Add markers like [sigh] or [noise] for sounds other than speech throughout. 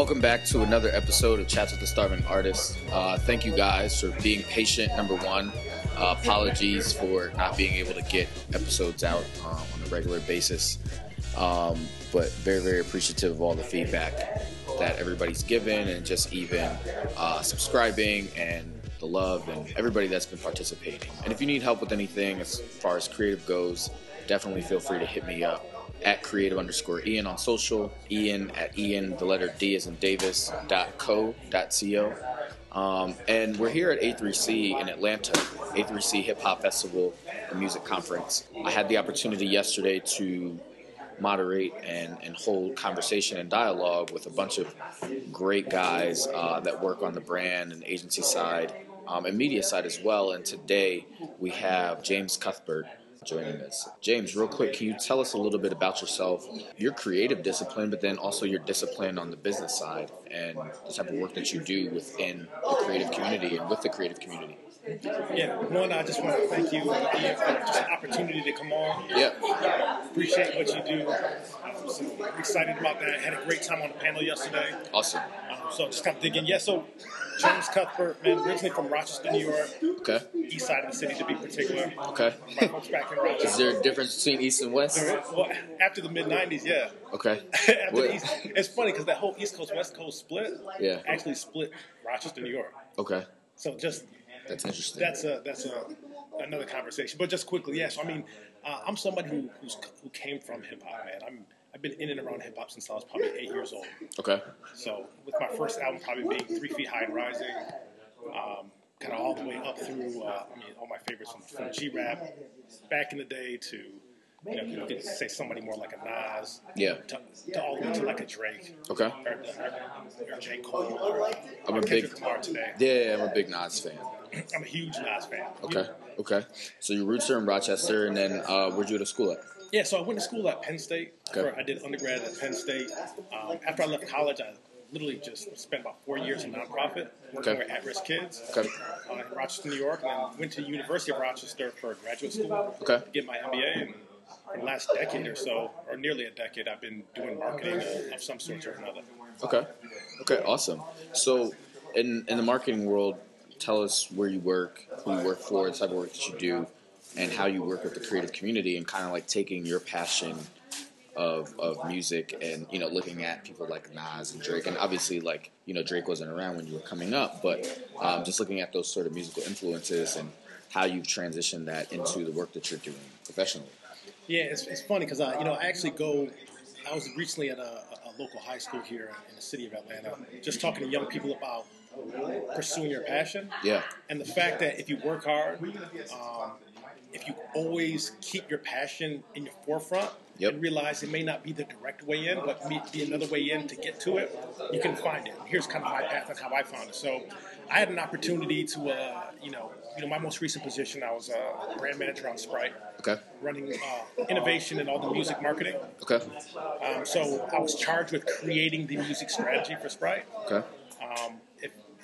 Welcome back to another episode of Chats with the Starving Artist. Uh, thank you guys for being patient. Number one, uh, apologies for not being able to get episodes out uh, on a regular basis, um, but very, very appreciative of all the feedback that everybody's given and just even uh, subscribing and the love and everybody that's been participating. And if you need help with anything as far as creative goes, definitely feel free to hit me up at creative underscore Ian on social, Ian at Ian, the letter D is in Davis, dot co, dot co. Um, and we're here at A3C in Atlanta, A3C Hip Hop Festival and Music Conference. I had the opportunity yesterday to moderate and, and hold conversation and dialogue with a bunch of great guys uh, that work on the brand and agency side um, and media side as well. And today we have James Cuthbert joining us. James, real quick, can you tell us a little bit about yourself, your creative discipline, but then also your discipline on the business side and the type of work that you do within the creative community and with the creative community? Yeah, no, one, I just want to thank you for just an opportunity to come on. Yeah. Appreciate what you do. Um, so I'm excited about that. Had a great time on the panel yesterday. Awesome. Um, so just kind of digging. Yeah, so James Cuthbert, man, originally from Rochester, New York, Okay. east side of the city to be particular. Okay. My folks back in Is there a difference between East and West? Well, after the mid 90s, yeah. Okay. [laughs] East, it's funny because that whole East Coast West Coast split Yeah. actually split Rochester, New York. Okay. So just That's interesting. that's a that's a another conversation. But just quickly, yeah. So I mean, uh, I'm somebody who who's, who came from hip hop, man. I'm I've been in and around hip hop since I was probably eight years old. Okay. So with my first album probably being Three Feet High and Rising, um, kind of all the way up through, uh, I mean, all my favorites from, from G-Rap back in the day to, you know, you could say somebody more like a Nas, Yeah. to, to all the way to like a Drake, Okay. or, or, or J. Cole, or, I'm a big- Lamar today. Yeah, I'm a big Nas fan. I'm a huge Nas fan. Okay. Okay. So your roots are in Rochester, and then uh, where'd you go to school at? Yeah, so I went to school at Penn State. Okay. I did undergrad at Penn State. Um, after I left college, I literally just spent about four years in nonprofit working Okay. with at-risk kids Okay. uh, in Rochester, New York, and then went to the University of Rochester for graduate school Okay. to get my MBA. And for the last decade or so, or nearly a decade, I've been doing marketing of, of some sort or another. Okay. Okay. Awesome. So, in in the marketing world, tell us where you work, who you work for, the type of work that you do, and how you work with the creative community, and kind of like taking your passion of of music and you know looking at people like Nas and Drake, and obviously like you know Drake wasn't around when you were coming up, but um, just looking at those sort of musical influences and how you've transitioned that into the work that you're doing professionally. Yeah, it's, it's funny because I, you know, I actually go. I was recently at a, a local high school here in the city of Atlanta, just talking to young people about pursuing your passion. Yeah. and the fact that if you work hard, um, if you always keep your passion in your forefront Yep. and realize it may not be the direct way in, but may be another way in to get to it, you can find it. Here's kind of my path and how I found it. So I had an opportunity to, uh, you know, you know, my most recent position, I was a brand manager on Sprite, Okay. running uh, innovation and all the music marketing. Okay. Um, so I was charged with creating the music strategy for Sprite. Okay. Um,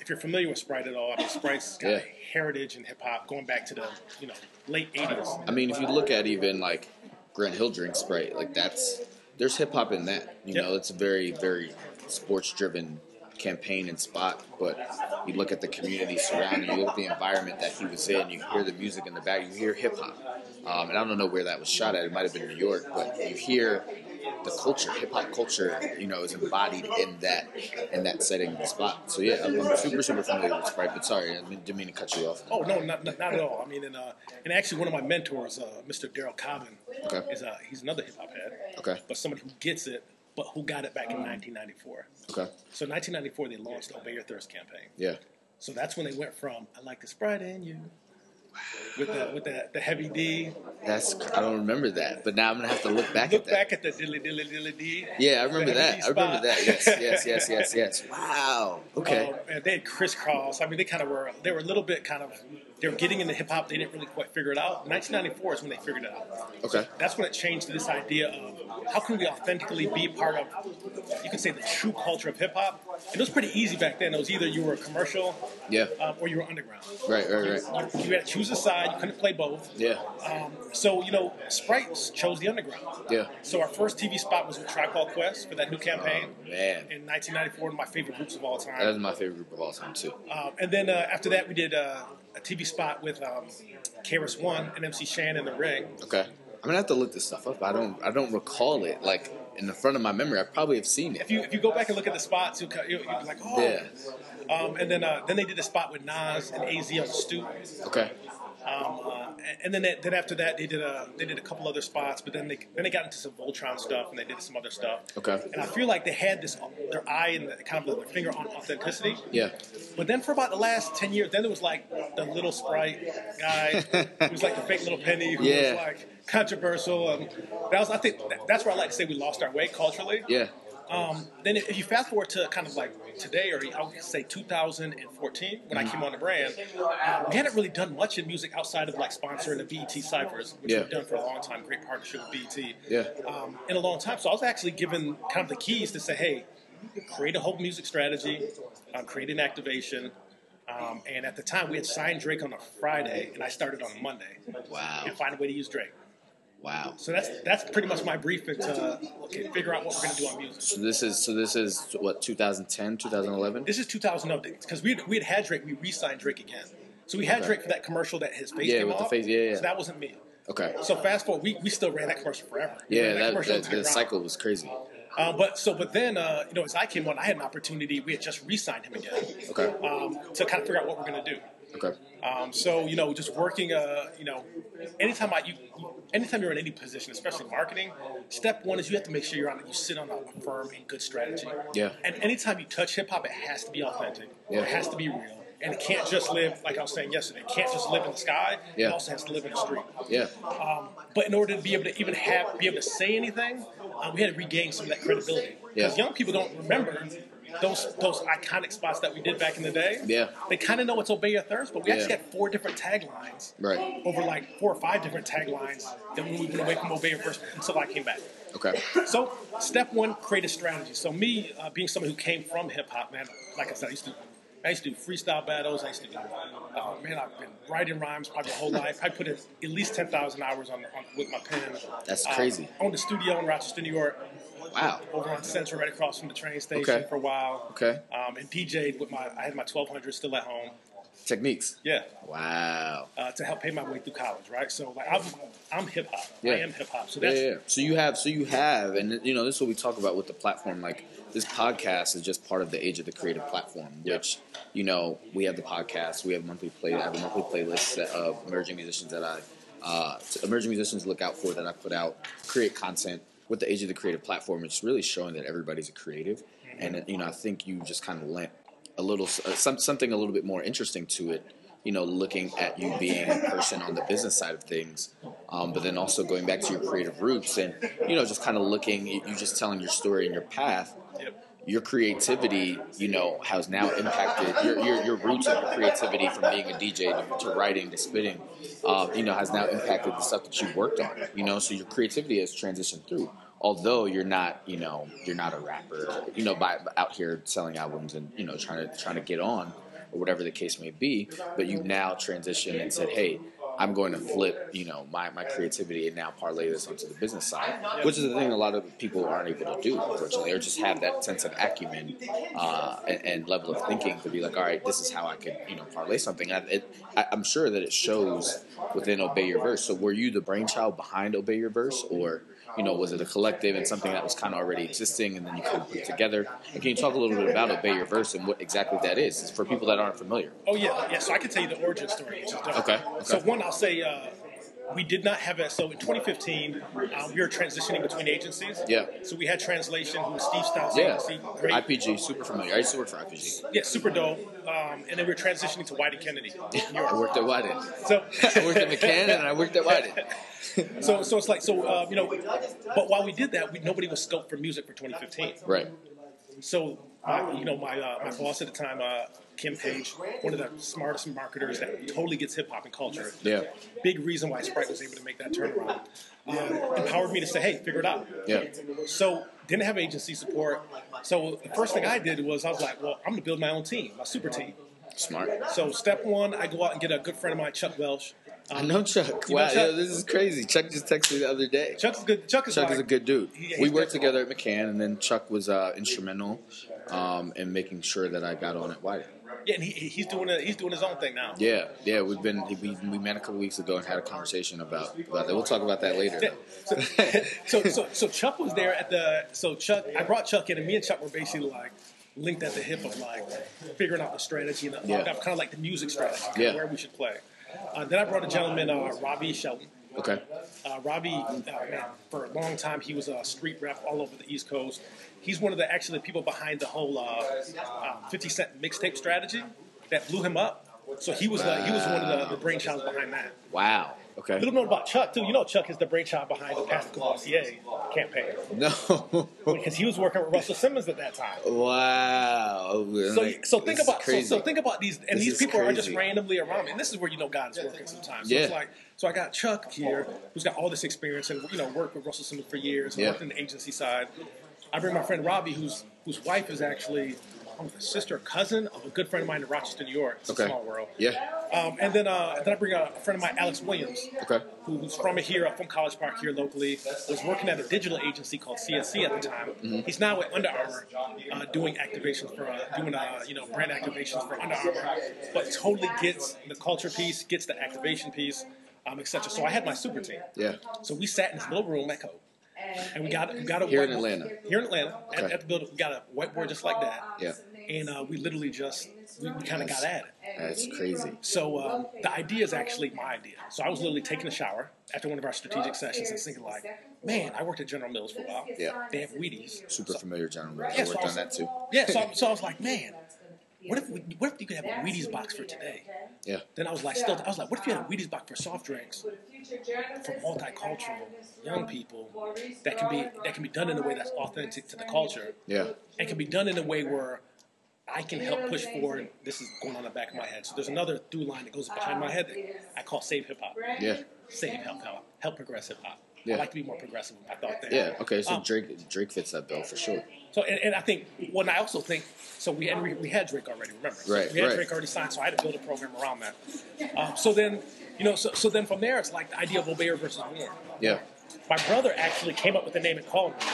if, you're familiar with Sprite at all, I mean, Sprite's got Yeah. a heritage in hip hop going back to the you know late '80s. I mean, if you look at even like Grant Hill drink Sprite, like that's there's hip hop in that. You Yep. know, it's a very very sports driven campaign and spot. But you look at the community surrounding, you look at the environment that he was in. You hear the music in the back. You hear hip hop, um, and I don't know where that was shot at. It might have been New York, but you hear the culture, hip hop culture, you know, is embodied in that in that setting spot. So yeah, I'm, I'm super super familiar with Sprite. But sorry, I didn't mean to cut you off. Oh no, not, not, not at all. I mean, and, uh, and actually, one of my mentors, uh, Mr. Darryl Cobbin, Okay. is uh, he's another hip hop head, Okay. but somebody who gets it, but who got it back in 1994. Okay. So 1994, they launched the Obey Your Thirst campaign. Yeah. So that's when they went from "I like the Sprite in you" with the with the, the heavy D. That's I don't remember that, but now I'm gonna have to look back Look at that. back at the dilly dilly dilly D. Yeah, I remember that. I remember that. Yes, [laughs] yes, yes, yes, yes. Wow. Okay. Um, and they had Kris Kross. I mean, they kind of were. They were a little bit kind of. They were getting into hip hop. They didn't really quite figure it out. 1994 is when they figured it out. Okay. That's when it changed to this idea of how can we authentically be part of, you could say, the true culture of hip hop. And it was pretty easy back then. It was either you were a commercial Yeah. um, or you were underground. Right, right, right. You, you had to choose a side. You couldn't play both. Yeah. Um, so you know, Sprite chose the underground. Yeah. So our first TV spot was with Tribe Called Quest for that new campaign Oh, Man. in 1994. One of my favorite groups of all That time. is my favorite group of all time too. Um, and then uh, after that, we did uh, a TV spot with um, KRS One and MC Shan in the ring. Okay. I'm gonna have to look this stuff up. I don't I don't recall it like in the front of my memory. I probably have seen it. If you if you go back and look at the spots, you'll, you'll, you'll be like, oh. Yeah. Um, and then uh, then they did a spot with Nas and AZ on the stoop. Okay. Um, uh, and then they, then after that they did a they did a couple other spots, but then they then they got into some Voltron stuff and they did some other stuff. Okay. And I feel like they had this their eye and the, kind of their finger on authenticity. Yeah. But then for about the last ten years, then it was like the little sprite guy. it was like the fake little penny who Yeah. was like controversial. And that was I think that- that's where I like to say we lost our way culturally. Yeah. Um, then if you fast forward to kind of like today, or I would say 2014, when I came on the brand, we hadn't really done much in music outside of like sponsoring the BET ciphers, which Yeah. we've done for a long time. Great partnership with BET. Yeah. Um, in a long time. So I was actually given kind of the keys to say, hey, create a whole music strategy, um, create an activation. Um, and at the time, we had signed Drake on a Friday, and I started on a Monday. Wow. And find a way to use Drake. Wow. So that's that's pretty much my brief into okay, figure out what we're going to do on music. So this is so this is what 2010, 2011. This is 2000 because we had, we had had Drake, we re-signed Drake again. So we had Okay. Drake for that commercial that his face Yeah, came with the face- yeah, yeah. So that wasn't me. Okay. So fast forward, we, we still ran that commercial forever. We Yeah, that, that until the cycle was crazy. Uh, but so but then uh, you know as I came on, I had an opportunity. We had just re-signed him again Okay. um, to kind of figure out what we're going to do. Okay. Um, so you know, just working. Uh, you know, anytime I you, anytime you're in any position, especially marketing, step one is you have to make sure you're on. You sit on a firm and good strategy. Yeah. And anytime you touch hip hop, it has to be authentic. Yeah. It has to be real, and it can't just live like I was saying yesterday. It can't just live in the sky. Yeah. It also has to live in the street. Yeah. Um, but in order to be able to even have be able to say anything, uh, we had to regain some of that credibility. Because Yeah. young people don't remember those those iconic spots that we did back in the day. Yeah. They kind of know it's Obey Your Thirst, but we actually had four different taglines. Right. Over like four or five different taglines that when we went away from Obey Your Thirst until I came back. Okay. So step one, create a strategy. So me, uh, being someone who came from hip hop, man, like I said, I used to, I used to do freestyle battles. I used to do, uh, man, I've been writing rhymes probably my whole life. I put in at least ten thousand hours on, on with my pen. That's Um, crazy. owned a studio in Rochester, New York, Wow. over on Central, right across from the train station Okay. for a while. Okay. Um, and DJ'd with my, I had my twelve hundred still at home. Techniques. Yeah. Wow. Uh, to help pay my way through college, right? So like I'm, I'm hip hop. Yeah. I am hip hop. So Yeah, that's yeah, yeah. So you have, so you have, and you know, this is what we talk about with the platform. Like this podcast is just part of the age of the creative platform, which you know we have the podcast, we have monthly play, I have a monthly playlist of emerging musicians that I, uh, emerging musicians look out for that I put out, create content with the age of the creative platform. It's really showing that everybody's a creative, and you know, I think you just kind of lent a little uh, some, something a little bit more interesting to it. You know, looking at you being a person on the business side of things, um, but then also going back to your creative roots and you know just kind of looking, you you just telling your story and your path. Yep. Your creativity, you know, has now impacted your, your, your roots of your creativity from being a DJ to, to writing to spitting, uh, you know, has now impacted the stuff that you've worked on. You know, so your creativity has transitioned through. Although you're not, you know, you're not a rapper, you know, by out here selling albums and you know trying to trying to get on or whatever the case may be, but you've now transitioned and said, hey, I'm going to flip, you know, my, my creativity and now parlay this onto the business side, which is the thing a lot of people aren't able to do, unfortunately, or just have that sense of acumen uh, and, and level of thinking to be like, all right, this is how I could, you know, parlay something. I, it, I, I'm sure that it shows within Obey Your Verse. So were you the brainchild behind Obey Your Verse, or you know, was it a collective and something that was kind of already existing, and then you kind of put it together? And can you talk a little bit about Obey Your Verse and what exactly that is It's for people that aren't familiar? Oh yeah, yeah. So I can tell you the origin story. Dope. Okay, So one, I'll say uh, we did not have a. So in 2015, uh, we were transitioning between agencies. Yeah. So we had translation, who was Steve Stoute Yeah, agency, great, IPG, super familiar. I used to work for IPG. yeah, super dope. Um, and then we were transitioning to Wieden and Kennedy, New [laughs] I worked at Wieden. So [laughs] I worked at McCann and I worked at Wieden. [laughs] so so it's like so uh, you know, but while we did that, we, nobody was scoped for music for 2015. Right. So, my, you know, my uh, my boss at the time, uh, Kim Page, one of the smartest marketers that totally gets hip hop and culture. Yeah. Big reason why Sprite was able to make that turnaround. Um, empowered me to say, "Hey, figure it out." Yeah. So didn't have agency support. So the first thing I did was I was like, "Well, I'm going to build my own team, my super team." Smart. So step one, I go out and get a good friend of mine, Chuck Welsh. I know Chuck. You know Wow, Chuck? yo, this is crazy. Chuck just texted me the other day. Chuck's good. Chuck is Chuck like, is a good dude. He- we worked together at McCann, and then Chuck was uh, instrumental um, in making sure that I got on at Wieden. Yeah, and he, he's doing a, he's doing his own thing now. Yeah, yeah, we've been we, we met a couple weeks ago and had a conversation about about that. We'll talk about that later. So, [laughs] so, so, so Chuck was there at the. So Chuck, I brought Chuck in, and me and Chuck were basically like linked at the hip of like figuring out the strategy and Yeah. kind of like the music strategy, Yeah. where we should play. Uh, then I brought a gentleman, uh, Robbie Shelton. okay, Uh, Robbie, uh, man, for a long time he was a street rep all over the East Coast. He's one of the actually the people behind the whole uh, uh, 50 Cent mixtape strategy that blew him up. So he was the, he was one of the, the brainchilds behind that. wow, okay, Little known about Chuck too. You know Chuck is the brainchild behind the Path Courvoisier campaign no, [laughs] because he was working with Russell Simmons at that time. wow. So, Like, so think about so, so think about these, and This these people are just randomly around me, and this is where you know God is working sometimes. So Yeah. it's like, so I got Chuck here, who's got all this experience and you know worked with Russell Simmons for years, Yeah. worked in the agency side. I bring my friend Robbie, whose whose wife is actually um, the sister cousin of a good friend of mine in Rochester, New York. It's Okay. a small world. Yeah. Um, and then uh, then I bring a friend of mine, Alex Williams, Okay. who's from here, from College Park here locally, was working at a digital agency called CSC at the time. Mm-hmm. He's now at Under Armour, uh, doing activations for, uh, doing uh, you know brand activations for Under Armour, but totally gets the culture piece, gets the activation piece, um, etc. So I had my super team. Yeah. So we sat in this little room at Coke, and we got we got a Here in whiteboard- Atlanta. Here in Atlanta, at, Okay. at the building, we got a whiteboard just like that. Yeah. And uh, we literally just we, we kind of got at it. That's crazy. So um, the idea is actually my idea. So I was literally taking a shower after one of our strategic sessions and thinking like, man, I worked at General Mills for a while. Yeah. They have Wheaties. Super familiar, gentlemen. I Yeah, so worked I on that too. Yeah. So, so I was like, man, what if we, what if you could have a Wheaties box for today? Yeah. Then I was like, still, I was like, what if you had a Wheaties box for soft drinks for multicultural young people that can be that can be done in a way that's authentic to the culture Yeah. and can be done in a way where I can help push forward. This is going on the back of my head. So there's another through line that goes behind my head. That I call save hip hop. Yeah. Save help help help progress hip hop. Yeah. I like to be more progressive. my thought there. Yeah. Okay. So Um, Drake Drake fits that bill for sure. So and, and I think when I also think so we and we, we had Drake already. Remember? So Right, We had right. Drake already signed. So I had to build a program around that. Um, so then you know so so then from there it's like the idea of Obeyer versus Warren. Yeah. My brother actually came up with the name and called me.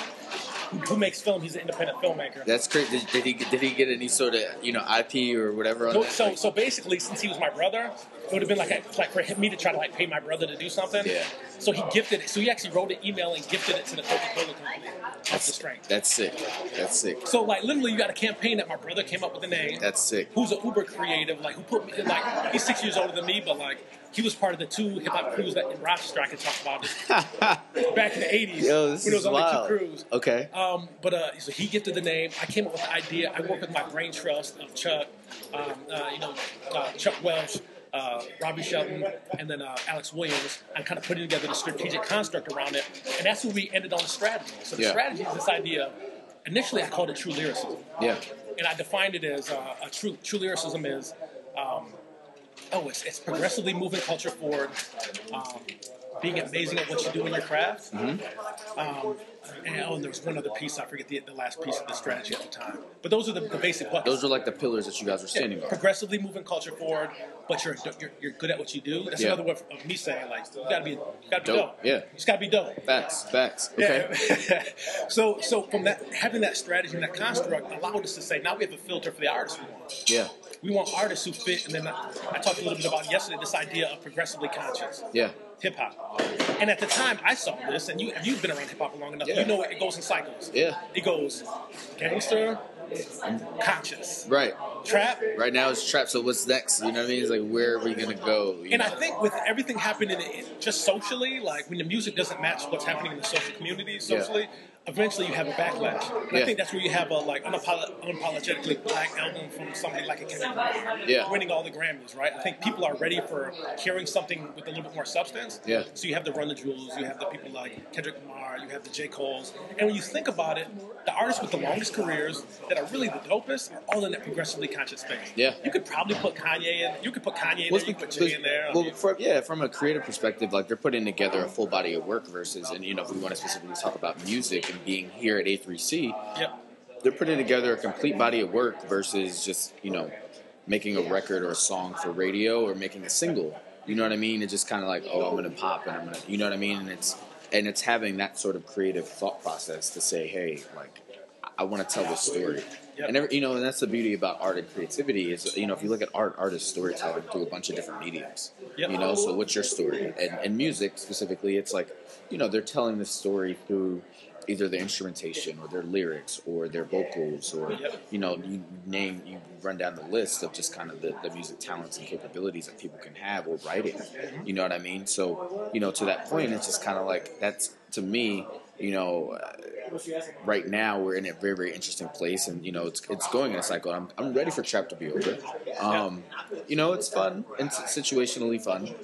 Who, who makes film? He's an independent filmmaker. That's great. Did, did he did he get any sort of you know IP or whatever on So, that? so basically, since he was my brother, it would have been like a, like for me to try to like pay my brother to do something. Yeah. So he gifted it. So he actually wrote an email and gifted it to the Coca-Cola company. That's the strength. That's sick. That's sick. So like literally, you got a campaign that my brother came up with the name. That's sick. Who's an uber creative? Like who put me like he's six years older than me, but like he was part of the two hip hop crews that in Rochester I could talk about [laughs] back in the eighties Yo, this when it is was only wild. two crews. Okay. Um, but uh, so he gifted the name. I came up with the idea. I worked with my brain trust of Chuck, um, uh, you know, uh, Chuck Welsh, uh, Robbie Shelton, and then uh, Alex Williams. I'm kind of putting together the strategic construct around it, and that's where we ended on the strategy. So the Yeah. strategy is this idea. Initially, I called it true lyricism, Yeah. and I defined it as uh, a true true lyricism is. Um, Oh, it's, it's progressively moving culture forward, um, being amazing at what you do in your craft. Um, and, oh, and there was one other piece, I forget the, the last piece of the strategy at the time. But those are the, the basic buckets. Those are like the pillars that you guys were standing on. progressively moving culture forward, but you're, you're you're good at what you do. That's Yeah. another way of me saying like you gotta be gotta be Dope, dope. yeah. you just gotta be dope. Facts. Facts. Okay. Yeah. [laughs] so so from that having that strategy and that construct allowed us to say now we have a filter for the artists we want. Yeah. We want artists who fit, and then I, I talked a little bit about yesterday this idea of progressively conscious Yeah. Hip hop. And at the time, I saw this, and you you've been around hip hop long enough. Yeah. You know it, it goes in cycles. Yeah. It goes gangster, conscious, Right. trap. Right now it's trap. So what's next? You know what I mean? It's like where are we gonna go? And I think with everything happening just socially, like when the music doesn't match what's happening in the social community Yeah. Eventually you have a backlash. And Yeah. I think that's where you have a like unapolo- unapologetically black album from somebody like a Kendrick Lamar, Yeah. winning all the Grammys, right? I think people are ready for hearing something with a little bit more substance. Yeah. So you have the Run the Jewels, you have the people like Kendrick Lamar, you have the J. Cole's, and when you think about it, the artists with the longest careers that are really the dopest are all in that progressively conscious space. Yeah. You could probably put Kanye in. You could put Kanye in there. You could put Jay in there. Well, from, yeah, from a creative perspective, like they're putting together a full body of work versus, and you know, if we want to specifically talk about music and being here at A3C, Yep. they're putting together a complete body of work versus just you know making a record or a song for radio or making a single. You know what I mean? It's just kind of like, oh, I'm gonna pop and I'm gonna, you know what I mean? And it's and it's having that sort of creative thought process to say, hey, like, I want to tell this story. Yep. And every, you know, and that's the beauty about art and creativity is, you know, if you look at art, art is storytelling through a bunch of different mediums. Yep. You know, so what's your story? And, and music specifically, it's like, you know, they're telling the story through either the instrumentation or their lyrics or their vocals or you know you name you run down the list of just kind of the, the music talents and capabilities that people can have or writing you know what i mean? So you know to that point it's just kind of like that's to me you know uh, right now we're in a very very interesting place and you know it's it's going in a cycle. I'm, I'm ready for trap to be over. Um, you know it's fun. And situationally fun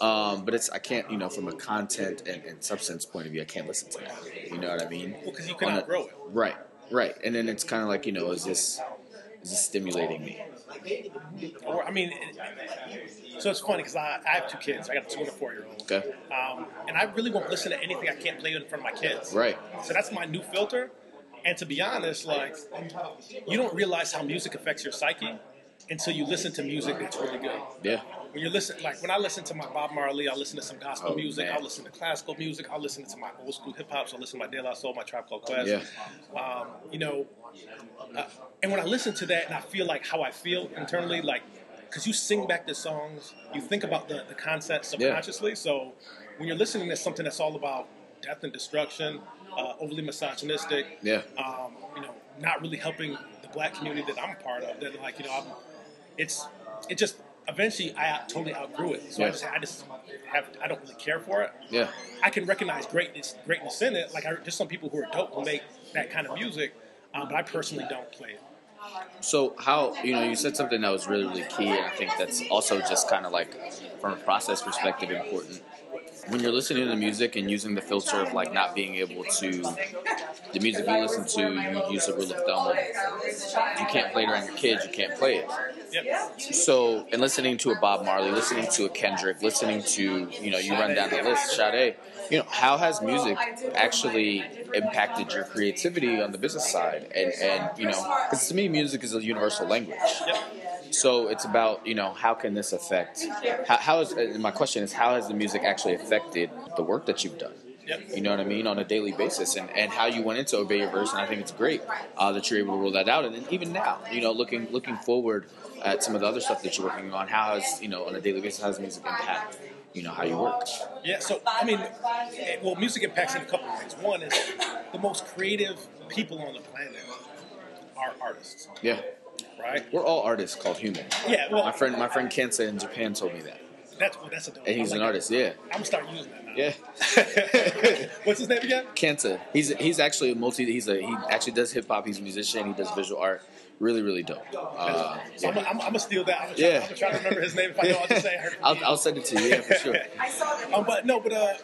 um, but it's I can't you know from a content and, and substance point of view I can't listen to that you know what I mean Well, 'cause you can a- outgrow it. right right and then it's kind of like you know is this is this stimulating me Or I mean, so it's funny because I, I have two kids. I got a two and a four year old. okay Um, and I really won't listen to anything I can't play in front of my kids. right So that's my new filter. And to be honest, like you don't realize how music affects your psyche until you listen to music that's really good. yeah When you listen, like when I listen to my Bob Marley, I listen to some gospel Oh, music. man. I listen to classical music. I listen to my old school hip hop. So I listen to my De La Soul, my Tribe Called Quest. Yeah. Um, you know, uh, and when I listen to that and I feel like how I feel internally, like because you sing back the songs, you think about the, the concept subconsciously. Yeah. So when you're listening to something that's all about death and destruction, uh, overly misogynistic, yeah um, you know, not really helping the black community that I'm a part of. Then, like, you know, I'm, it's it just eventually I totally outgrew it. So I just I just have I don't really care for it. yeah I can recognize greatness greatness in it. Like, I, there's some people who are dope who make that kind of music, um, but I personally don't play it. So how you know you said something that was really really key, and I think that's also just kind of like from a process perspective important. When you're listening to the music and using the filter of like not being able to, the music you listen to, you use the rule of thumb of you can't play it around your kids, you can't play it. Yep. So, and listening to a Bob Marley, listening to a Kendrick, listening to, you know, you run down the list, Sade, you know, how has music actually impacted your creativity on the business side? And, and you know, because to me, music is a universal language. So it's about, you know, how can this affect, how, how is, and my question is, how has the music actually affected the work that you've done? Yep. You know what I mean on a daily basis, and, and how you went into Obey Your Verse, and I think it's great uh, that you're able to roll that out. And then even now, you know, looking looking forward at some of the other stuff that you're working on, how has you know on a daily basis how has music impact you know how you work? Yeah, so I mean, eh, well, music impacts in a couple of ways. One is the most creative people on the planet are artists, Yeah, right? we're all artists called human. Yeah, well, My friend, my friend Kenta in Japan told me that, that's well, that's a dope. and he's an artist. Yeah. I'm gonna start using that now. yeah. [laughs] What's his name again? Kenta. He's he's actually a multi. He's a he actually does hip hop. He's a musician. He does visual art. Really, really dope. Uh, So I'm, yeah. I'm, I'm gonna steal that. I'm gonna, try, Yeah. I'm gonna try to remember his name if I know. I'll just say I heard from I'll. I'll send it to you. Yeah, for sure. [laughs] Um, but no, but uh,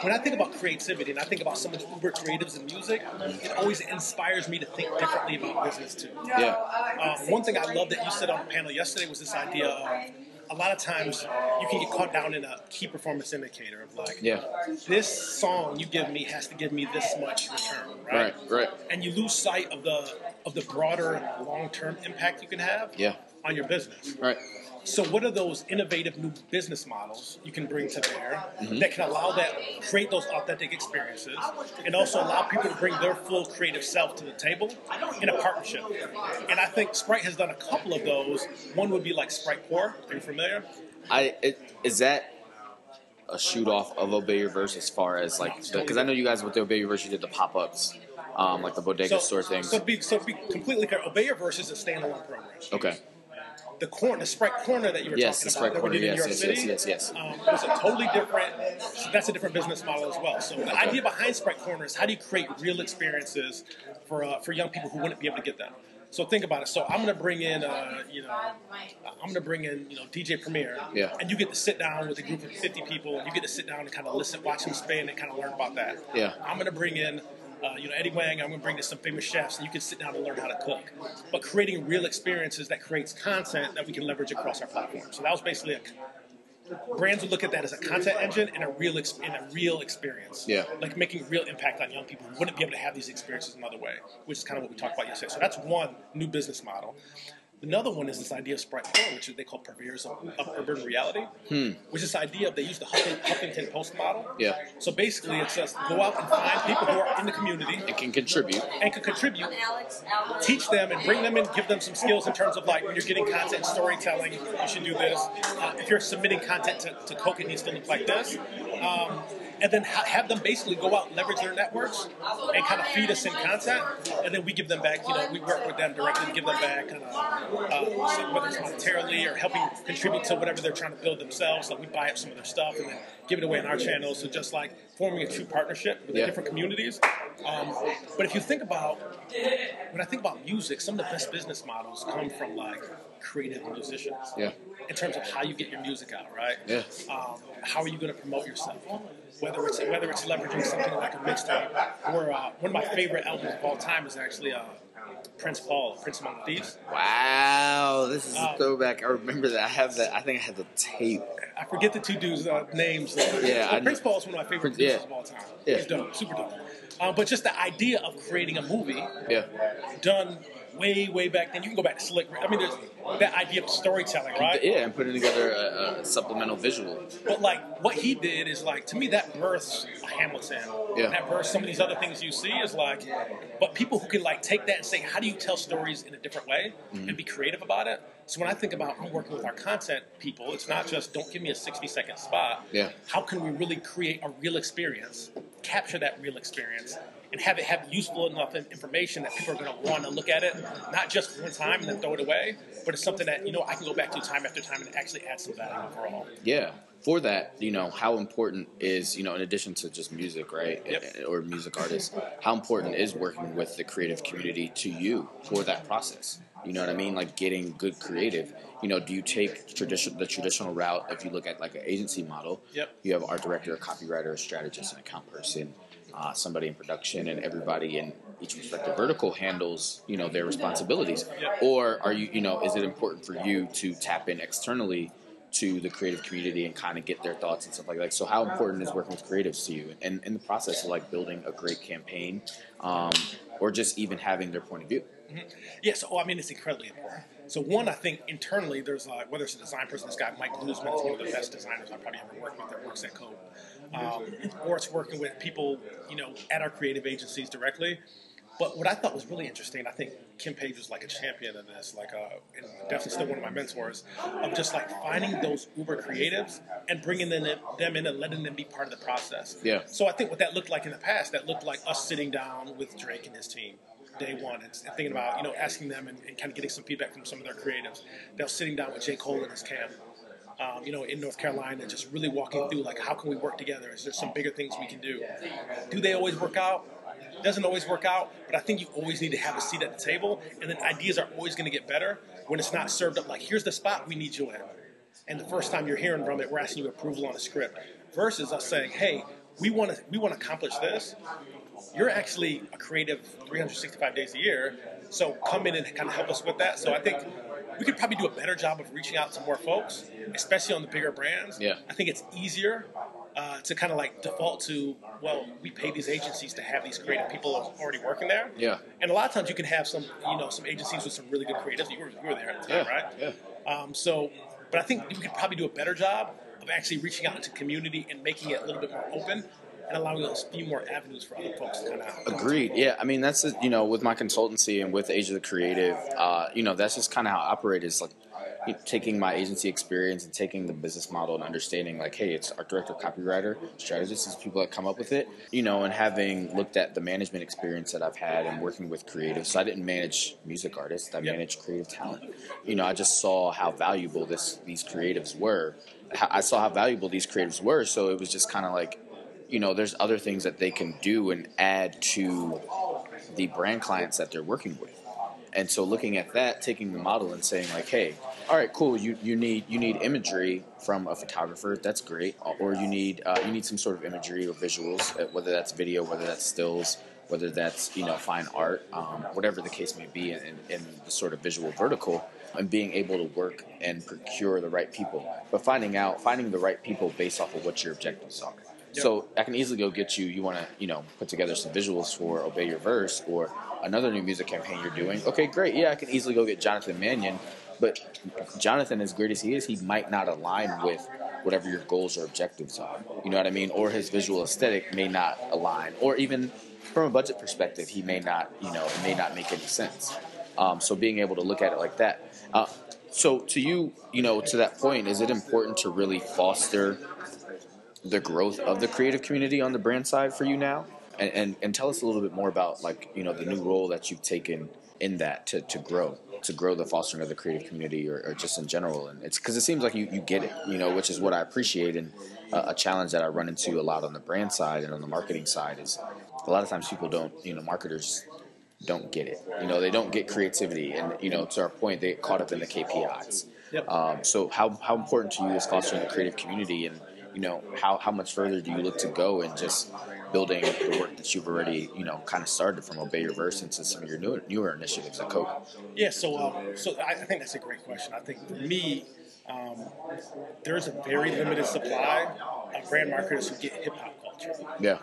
when I think about creativity and I think about some of the uber creatives in music, it always inspires me to think differently about business too. Yeah, Um, one thing I love that you said on the panel yesterday was this idea of a lot of times you can get caught down in a key performance indicator of like, yeah. this song you give me has to give me this much return, right? Right, right. And you lose sight of the of the broader long term impact you can have Yeah. on your business. Right. So, what are those innovative new business models you can bring to bear Mm-hmm. that can allow that create those authentic experiences, and also allow people to bring their full creative self to the table in a partnership? And I think Sprite has done a couple of those. One would be like Sprite Corner. Are you familiar? I it, is that a shoot off of Obey Your Verse as far as like because I know you guys with the Obey Your Verse you did the pop ups, um, like the bodega store things. So, be, so be completely clear. Obey Your Verse is a standalone program. Okay. The corner, the Sprite Corner that you were Yes, the talking about, Sprite that we Corner, did in yes, New yes, York yes, City, yes, yes. Um, was a totally different. So that's a different business model as well. So the idea behind Sprite Corner is how do you create real experiences for uh, for young people who wouldn't be able to get them. So think about it. So I'm going to bring in, uh, you know, I'm going to bring in, you know, DJ Premier, Yeah. and you get to sit down with a group of 50 people, and you get to sit down and kind of listen, watch them spin, and kind of learn about that. Yeah. I'm going to bring in, uh, you know, Eddie Huang. I'm going to bring to some famous chefs, and you can sit down and learn how to cook. But creating real experiences that creates content that we can leverage across our platform. So that was basically a brands would look at that as a content engine and a real ex- and a real experience. Yeah. Like making real impact on young people who wouldn't be able to have these experiences another way, which is kind of what we talked about yesterday. So that's one new business model. Another one is this idea of Sprite 4, which they call purveyors of, of urban reality, Hmm. which is this idea of they use the Huffington, Post model. Yeah. So basically, it's just go out and find people who are in the community and can contribute. and can contribute, teach them and bring them in, give them some skills in terms of like when you're getting content storytelling, you should do this. Uh, if you're submitting content to, to Coke, it needs to look like this. Um, and then ha- have them basically go out and leverage their networks and kind of feed us in content, and then we give them back. You know, we work with them directly give them back, kind of uh, whether it's monetarily or helping contribute to whatever they're trying to build themselves. Like we buy up some of their stuff and then give it away on our channel. So just like forming a true partnership with the Yeah. different communities. Um, but if you think about when I think about music, some of the best business models come from like creative musicians. Yeah. In terms of how you get your music out, right? Yeah. Um, how are you going to promote yourself? Whether it's whether it's leveraging something like a mixtape, or uh, one of my favorite albums of all time is actually uh, Prince Paul, Prince Among Thieves. Wow, this is a Um, throwback. I remember that. I have that. I think I have the tape. I forget the two dudes' uh, names. Yeah, but Prince Paul is one of my favorite Prince- yeah. of all time. Yeah. He's dope, super dope. Uh, but just the idea of creating a movie Yeah. done way, way back then. You can go back to Slick. I mean, there's that idea of storytelling, right? Yeah, and putting together a, a supplemental visual. But like what he did is like to me that births Hamilton. Yeah. That births some of these other things you see is like, but people who can like take that and say, how do you tell stories in a different way Mm-hmm. and be creative about it. So when I think about I'm working with our content people, it's not just don't give me a 60 second spot. Yeah. How can we really create a real experience, capture that real experience, and have it have useful enough information that people are going to want to look at it, not just one time and then throw it away, but it's something that you know I can go back to time after time and actually add some value overall. Yeah. For that, you know, how important is, you know, in addition to just music, right? Yep. Or music artists, how important is working with the creative community to you for that process? You know what I mean? Like getting good creative. You know, do you take tradition the traditional route if you look at like an agency model? Yep. You have art director, a copywriter, a strategist, an account person, uh, somebody in production, and everybody in each respective vertical handles, you know, their responsibilities. Or are you, you know, is it important for you to tap in externally to the creative community and kind of get their thoughts and stuff like that? So, how important is working with creatives to you, and in the process of like building a great campaign, um, or just even having their point of view? Yes, oh, I mean it's incredibly important. So one, I think internally there's uh, whether it's a design person, this guy Mike Bluesman is one of the best designers I've probably ever worked with that works at Coke, um, or it's working with people you know at our creative agencies directly. But what I thought was really interesting, I think Kim Page was like a champion in this, like uh, and definitely still one of my mentors, of just like finding those uber creatives and bringing them in, them in and letting them be part of the process. Yeah. So I think what that looked like in the past, that looked like us sitting down with Drake and his team day one and, thinking about, you know, asking them and, and kind of getting some feedback from some of their creatives. They're sitting down with J. Cole and his camp, um, you know, in North Carolina, just really walking through, like, how can we work together? Is there some bigger things we can do? Do they always work out? Doesn't always work out, but I think you always need to have a seat at the table, and then ideas are always going to get better when it's not served up like, here's the spot we need you in. And the first time you're hearing from it, we're asking you approval on a script, versus us saying, hey, we want to we want to accomplish this. You're actually a creative 365 days a year, so come in and kind of help us with that. So I think we could probably do a better job of reaching out to more folks, especially on the bigger brands. Yeah. I think it's easier uh, to kind of like default to, well, we pay these agencies to have these creative people already working there. Yeah. And a lot of times you can have some, you know, some agencies with some really good creatives. You were, you were there at the time, Yeah, right? yeah. Um, so, but I think we could probably do a better job of actually reaching out into community and making it a little bit more open and allowing us a few more avenues for other folks to kind of Agreed. Yeah, I mean that's the- you know with my consultancy and with Age of the Creative, uh, you know that's just kind of how I operate. Is like you know, taking my agency experience and taking the business model and understanding like, hey, it's art director, copywriter, strategists, is people that come up with it. You know, and having looked at the management experience that I've had and working with creatives, so I didn't manage music artists. I managed creative talent. You know, I just saw how valuable this these creatives were. I saw how valuable these creatives were. So it was just kind of like you know, there's other things that they can do and add to the brand clients that they're working with. And so looking at that, taking the model and saying like, hey, all right, cool, you, you need you need imagery from a photographer, that's great, or you need uh, you need some sort of imagery or visuals, uh, whether that's video, whether that's stills, whether that's you know fine art, um, whatever the case may be, in, in the sort of visual vertical, and being able to work and procure the right people, but finding out finding the right people based off of what your objectives are. So I can easily go get you. You want to, you know, put together some visuals for Obey Your Verse or another new music campaign you're doing. Okay, great. Yeah, I can easily go get Jonathan Mannion, but Jonathan, as great as he is, he might not align with whatever your goals or objectives are. You know what I mean? Or his visual aesthetic may not align, or even from a budget perspective, he may not, you know, it may not make any sense. Um, so being able to look at it like that. Uh, so to you, you know, to that point, is it important to really foster the growth of the creative community on the brand side for you now? And, and, and tell us a little bit more about like you know the new role that you've taken in that to, to grow to grow the fostering of the creative community or, or just in general. And it's because it seems like you, you get it you know which is what i appreciate. And uh, a challenge that i run into a lot on the brand side and on the marketing side is a lot of times people don't you know marketers don't get it. You know they don't get creativity. And you know to our point they get caught up in the kpis Yep. um, so how, how important to you is fostering the creative community? And you know how, how much further do you look to go in just building the work that you've already you know kind of started from obey your verse into some of your newer, newer initiatives at coke Yeah, so um, so I, I think that's a great question. I think for me, um, there's a very limited supply of brand marketers who get hip hop culture, yeah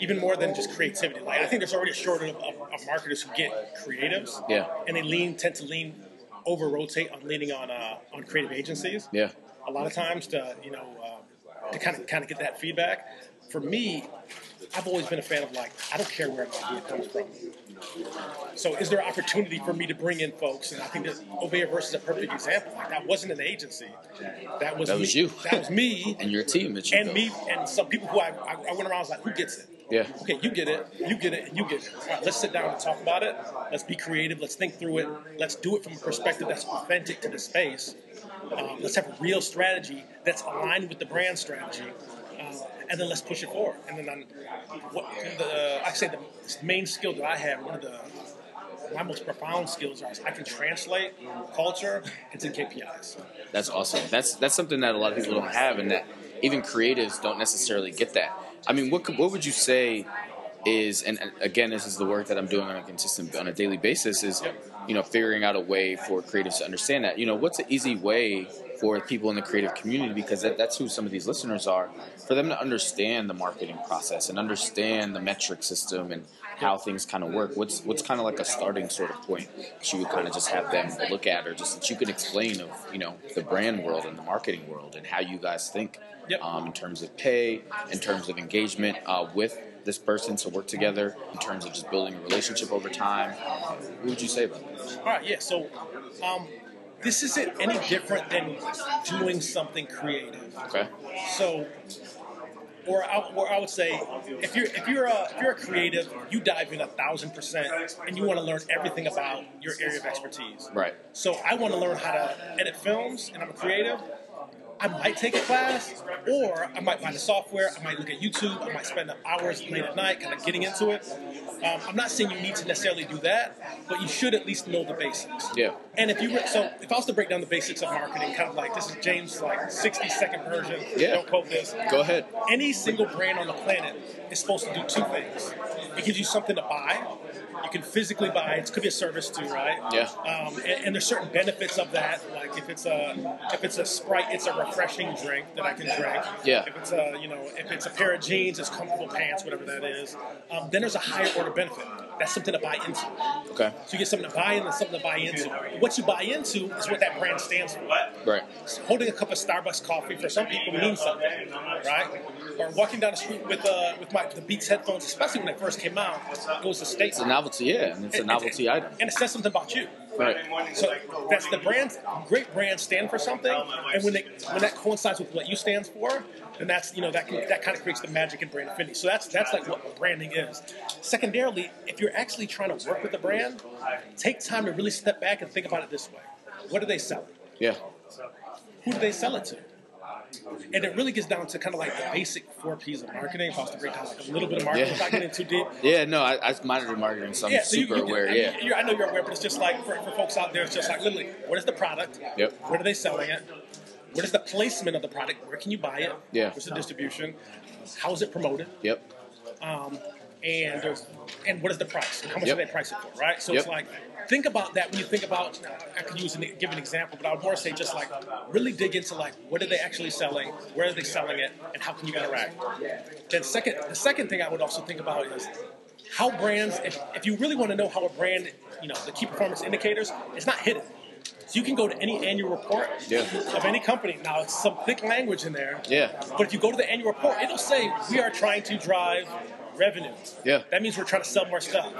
even more than just creativity. Like I think there's already a shortage of, of, of marketers who get creatives, Yeah. and they lean tend to lean over rotate on leaning on uh, on creative agencies. yeah a lot of times to you know to kind of kind of get that feedback. For me, I've always been a fan of like I don't care where an idea comes from. So is there opportunity for me to bring in folks? And I think that Obey Verse is a perfect example. Like that wasn't an agency. That was That me. was you. That was me. [laughs] and your team and built. me and some people who I, I, I went around I was like, who gets it? Yeah. Okay, you get it, you get it, you get it. Let's sit down and talk about it. Let's be creative. Let's think through it. Let's do it from a perspective that's authentic to the space. Um, let's have a real strategy that's aligned with the brand strategy, uh, and then let's push it forward. And then on what the I say the main skill that I have, one of the my most profound skills are I can translate culture into KPIs. That's awesome. That's that's something that a lot of people don't have, and that even creatives don't necessarily get that. I mean, what what would you say is, and and again, this is the work that I'm doing on a consistent, on a daily basis, is you know figuring out a way for creatives to understand that. You know, what's an easy way for people in the creative community because that, that's who some of these listeners are, for them to understand the marketing process and understand the metric system and how things kind of work. What's what's kind of like a starting sort of point that you would kind of just have them look at, or just that you can explain of you know the brand world and the marketing world and how you guys think Yep. um, in terms of pay, in terms of engagement uh, with this person to work together, in terms of just building a relationship over time. What would you say about that? All right, yeah. So, um, this isn't any different than doing something creative. Okay. So, or I, or I would say, if you're if you're a if you're a creative, you dive in a thousand percent, and you want to learn everything about your area of expertise. Right. So I want to learn how to edit films, and I'm a creative. I might take a class, or I might buy the software. I might look at YouTube. I might spend hours late at night, kind of getting into it. Um, I'm not saying you need to necessarily do that, but you should at least know the basics. Yeah. And if you were, so if I was to break down the basics of marketing, kind of like this is James' like 60 second version. Yeah. Don't quote this. Go ahead. Any single brand on the planet is supposed to do two things. It gives you something to buy. Can physically buy. It could be a service too, right? Yeah. Um, and, and there's certain benefits of that. Like if it's a if it's a Sprite, it's a refreshing drink that I can drink. Yeah. If it's a you know if it's a pair of jeans, it's comfortable pants, whatever that is. Um, then there's a higher order benefit. That's something to buy into. Okay. So you get something to buy in and something to buy into. What you buy into is what that brand stands for. Right. Holding a cup of Starbucks coffee for some people means something, right? Or walking down the street with uh, with my the Beats headphones, especially when they first came out, was a statement. It's a novelty, yeah, and it's a novelty item. and it says something about you. Right. So that's the brand. Great brands stand for something, and when they when that coincides with what you stand for, then that's you know that can, that kind of creates the magic in brand affinity. So that's that's like what branding is. Secondarily, if you're actually trying to work with a brand, take time to really step back and think about it this way: What are they selling? Yeah. Who do they sell it to? And it really gets down to kind of like the basic four P's of marketing. If I was to break down like a little bit of marketing Yeah. without getting too deep, Yeah, no, I, I monitor marketing, so I'm yeah, so super you, aware. I, mean, Yeah. you're- I know you're aware, but it's just like for, for folks out there, it's just like literally, what is the product? Yep. Where are they selling it? What is the placement of the product? Where can you buy it? Yeah. What's the distribution? How is it promoted? Yep. Um, and there's and what is the price? How much Yep. are they pricing for? Right. So Yep. it's like think about that when you think about. I could use an, give an example, but I would more say just like really dig into like what are they actually selling, where are they selling it, and how can you interact. Then second, the second thing I would also think about is how brands. If, if you really want to know how a brand, you know, the key performance indicators, it's not hidden. So you can go to any annual report Yeah. of any company. Now it's some thick language in there. Yeah. But if you go to the annual report, it'll say we are trying to drive revenue. Yeah. That means we're trying to sell more stuff.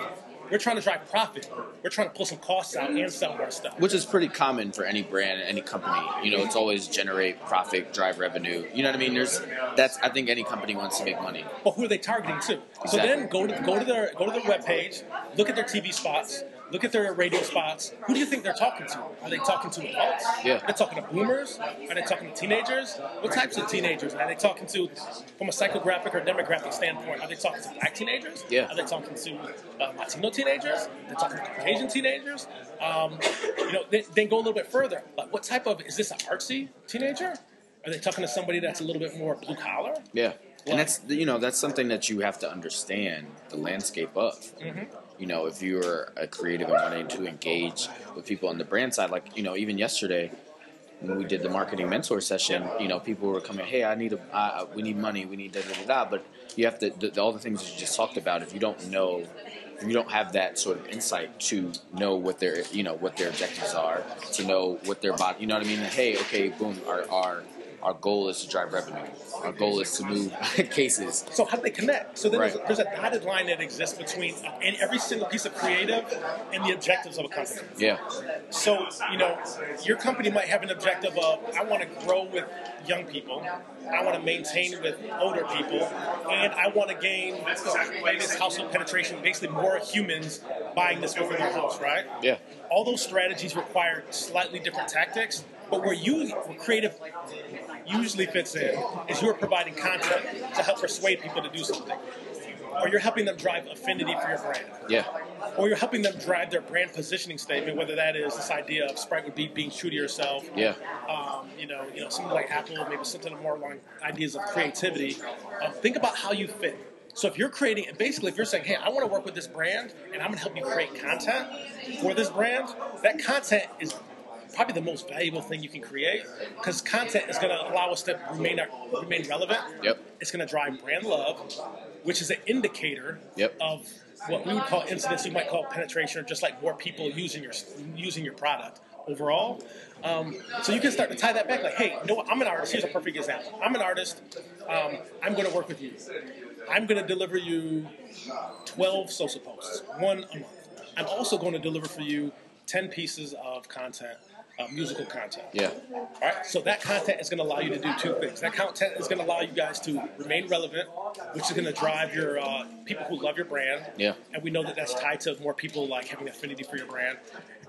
We're trying to drive profit. We're trying to pull some costs out and sell more stuff. which is pretty common for any brand and any company. You know, it's always generate profit, drive revenue. You know what I mean? There's that's I think any company wants to make money. But who are they targeting to? So then go to go to their go to their webpage, look at their TV spots, look at their radio spots. Who do you think they're talking to? Are they talking to adults? Yeah. Are they talking to boomers? Are they talking to teenagers? What types of teenagers? Are they talking to from a psychographic or demographic standpoint? Are they talking to black teenagers? Yeah. Are they talking to uh, Latino teenagers? Are they talking to Caucasian teenagers? Um, you know, then, then go a little bit further. Like, what type of is this an artsy teenager? Are they talking to somebody that's a little bit more blue collar? Yeah. And that's you know that's something that you have to understand the landscape of. You know, if you're a creative and wanting to engage with people on the brand side, like you know, even yesterday when we did the marketing mentor session, you know, people were coming, "Hey, I need a, uh, we need money, we need da da da da." But you have to the, all the things that you just talked about. If you don't know, if you don't have that sort of insight to know what their you know what their objectives are, to know what their body, you know what I mean? Hey, okay, boom, our our our goal is to drive revenue. Our goal is to move [laughs] cases. So how do they connect? So then Right. there's, there's a dotted line that exists between in every single piece of creative and the objectives of a company. Yeah, So you know, your company might have an objective of I want to grow with young people, I want to maintain with older people, and I want to gain this household penetration. Basically, more humans buying this within their house, right? yeah, all those strategies require slightly different tactics, but where you where creative usually fits in is you're providing content to help persuade people to do something. Or you're helping them drive affinity for your brand. yeah, Or you're helping them drive their brand positioning statement, whether that is this idea of Sprite would be being true to yourself. yeah, Um, you know, you know, something like Apple, maybe something more along ideas of creativity. Um, think about how you fit. So if you're creating, basically, if you're saying, "Hey, I want to work with this brand, and I'm going to help you create content for this brand," that content is probably the most valuable thing you can create because content is going to allow us to remain remain relevant. Yep. It's going to drive brand love, which is an indicator Yep. of what we would call incidents. You might call penetration, or just like more people using your using your product overall. Um, so you can start to tie that back. Like, hey, you know what? I'm an artist. Here's a perfect example. I'm an artist. Um, I'm going to work with you. I'm going to deliver you 12 social posts, one a month. I'm also going to deliver for you 10 pieces of content, uh, musical content. yeah, All right, so that content is going to allow you to do two things. That content is going to allow you guys to remain relevant, which is going to drive your uh, people who love your brand. Yeah. And we know that that's tied to more people like having affinity for your brand.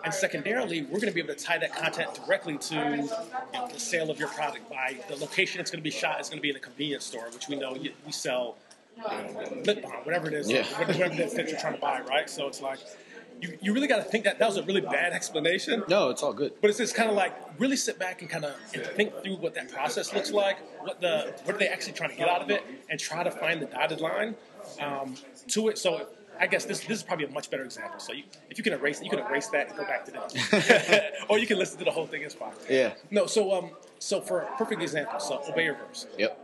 And secondarily, we're going to be able to tie that content directly to you know, the sale of your product by the location it's going to be shot. is going to be in a convenience store, which we know you- we sell you know, lip balm, whatever it is, Yeah. whatever it is that you're trying to buy, right? So it's like you, you really got to think that that was a really bad explanation. no, it's all good. But it's just kind of like really sit back and kind of think through what that process looks like, what the what are they actually trying to get out of it, and try to find the dotted line um, to it. So I guess this this is probably a much better example. So you, if you can erase it, you can erase that and go back to this, [laughs] or you can listen to the whole thing. It's fine. Yeah. No. So um. So for a perfect example, so obey your verse. Yep,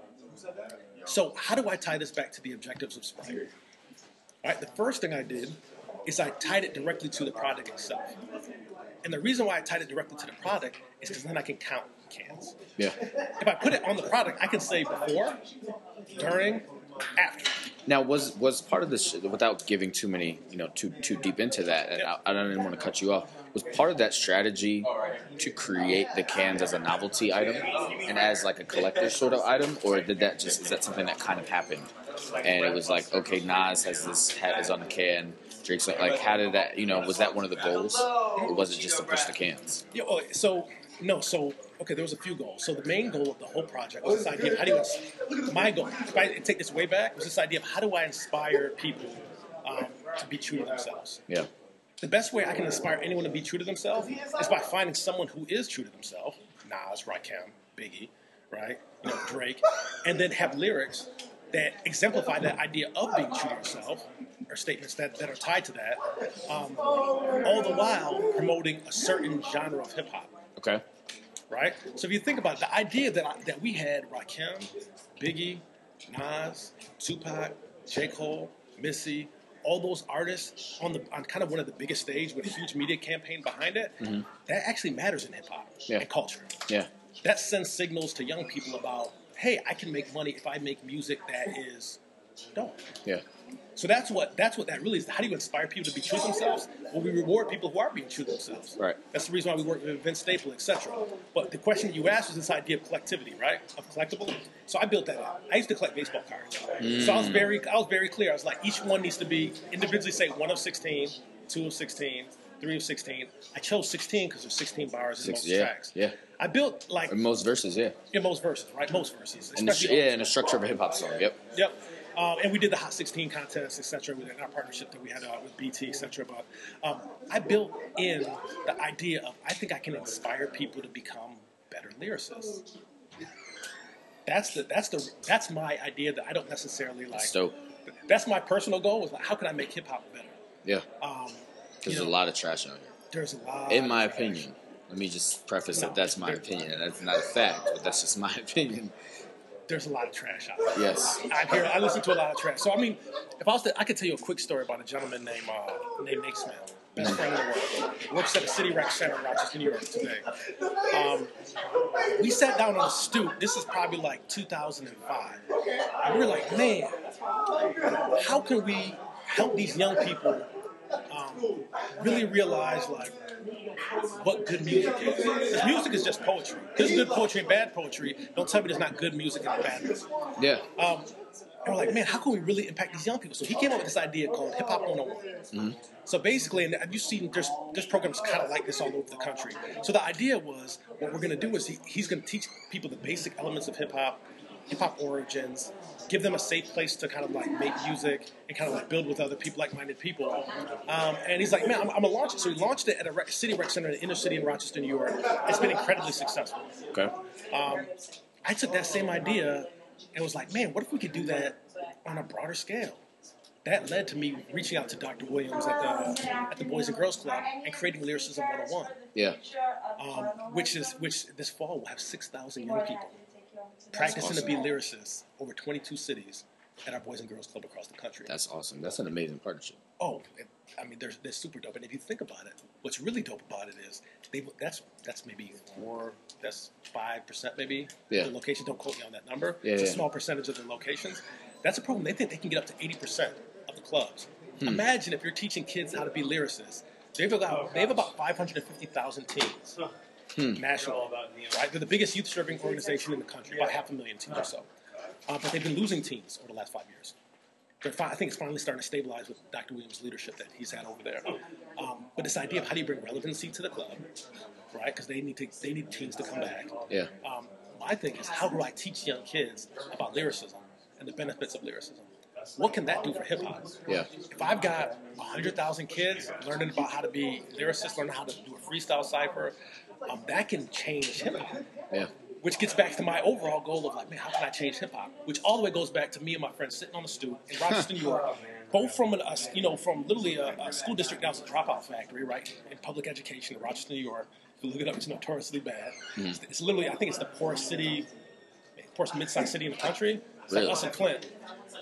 So how do I tie this back to the objectives of Sprite? All right, the first thing I did is I tied it directly to the product itself. And the reason why I tied it directly to the product is because then I can count cans. yeah. If I put it on the product, I can say before, during, after. Now, was was part of this without giving too many, you know, too too deep into that? And I, I don't even want to cut you off. Was part of that strategy to create the cans as a novelty item and as like a collector sort of item, or did that just is that something that kind of happened? And it was like, okay, Nas has this hat is on the can. Like, like, how did that? You know, was that one of the goals, or was it just to push the cans? Yeah, well, so no, so okay, there was a few goals. So the main goal of the whole project was this idea of how do you my goal. If I take this way back, was this idea of how do I inspire people um, to be true to themselves. Yeah, The best way I can inspire anyone to be true to themselves is by finding someone who is true to themselves. Nas, Rakim, Biggie, right? You know, Drake, and then have lyrics that exemplify that idea of being true to yourself, or statements that, that are tied to that, um, all the while promoting a certain genre of hip hop. Okay. Right? So if you think about it, the idea that, I, that we had Rakim, Biggie, Nas, Tupac, J. Cole, Missy, all those artists on the on kind of one of the biggest stage with a huge media campaign behind it, that actually matters in hip hop Yeah. and culture. Yeah. That sends signals to young people about, hey, I can make money if I make music that is dope. Yeah. So that's what that's what that really is. How do you inspire people to be true to themselves? Well, we reward people who are being true to themselves. Right. That's the reason why we work with Vince Staple, etc. But the question you asked was this idea of collectivity, right? Of collectible. So I built that out. I used to collect baseball cards. So I was mm. very I was very clear. I was like, each one needs to be individually say one of 16, two of 16, three of 16. I chose 16 because there's 16 bars in Six- most yeah, tracks. yeah. I built like In most verses, yeah. in most verses, right? Most verses. And the, yeah, and the structure of a hip hop song. Yep. Yep. Um, and we did the Hot 16 contest, etc., with our partnership that we had uh, with BT, etc. But um, I built in the idea of I think I can inspire people to become better lyricists. That's the that's the that's my idea that I don't necessarily like. That's dope. That's my personal goal. Was like, how can I make hip hop better? Yeah. Um, There's you know, a lot of trash out here. There's a lot. In my opinion. Let me just preface No, that that's my opinion. and That's not a fact, but that's just my [laughs] opinion. there's a lot of trash out there. Yes. I hear, I listen to a lot of trash. So I mean, if I was to, I could tell you a quick story about a gentleman named uh, named Nick Smith, best friend in the world. Works at a City Rec Center in Rochester, New York today. Um, we sat down on a stoop. This is probably like 2005. And we were like, man, how can we help these young people um, really realize like what good music is? Because music is just poetry. There's good poetry and bad poetry. Don't tell me there's not good music and bad music. Yeah. Um, and we're like, man, how can we really impact these young people? So he came up with this idea called Hip Hop 101. So basically, and you've seen there's there's programs kind of like this all over the country. So the idea was what we're going to do is he, he's going to teach people the basic elements of hip hop, hip hop origins, give them a safe place to kind of like make music and kind of like build with other people, like-minded people. Um, and he's like, man, I'm, I'm gonna launch it. So he launched it at a rec- city rec center in the inner city in Rochester, New York. It's been incredibly successful. Okay. Um, I took that same idea and was like, man, what if we could do that on a broader scale? That led to me reaching out to Dr. Williams at the at the Boys and Girls Club and creating Lyricism 101, Yeah. um, which is which this fall will have 6,000 young people practicing to be lyricists over 22 cities at our Boys and Girls Club across the country. That's awesome. That's an amazing partnership. Oh, it, I mean, they're, they're super dope. And if you think about it, what's really dope about it is they that's that's maybe four, that's five percent maybe. Yeah. The location. Don't quote me on that number. Yeah, it's a small percentage of the locations. That's a problem. They think they can get up to eighty percent of the clubs. Hmm. Imagine if you're teaching kids how to be lyricists. They've about they have about five hundred and fifty thousand teens. Hmm. National, right? They're the biggest youth serving organization in the country, about half a million teams or so. Uh, but they've been losing teams over the last five years they're fi- I think it's finally starting to stabilize with Dr. Williams' leadership that he's had over there. Um, but this idea of how do you bring relevancy to the club, right? Because they need to they need teens to come back. Yeah. Um, my thing is how do I teach young kids about lyricism and the benefits of lyricism? What can that do for hip hop? Yeah. If I've got hundred thousand kids learning about how to be lyricists, learning how to do a freestyle cipher, um, that can change hip hop Yeah. which gets back to my overall goal of like, man, how can I change hip hop? Which all the way goes back to me and my friends sitting on the stoop in Rochester, New York, both from an, a, you know, from literally a, a school district that was a dropout factory, right, in public education in Rochester, New York. If you look it up, it's notoriously bad. It's, it's literally, I think it's the poorest city, poorest mid-sized city in the country. It's Really? like us and Flint,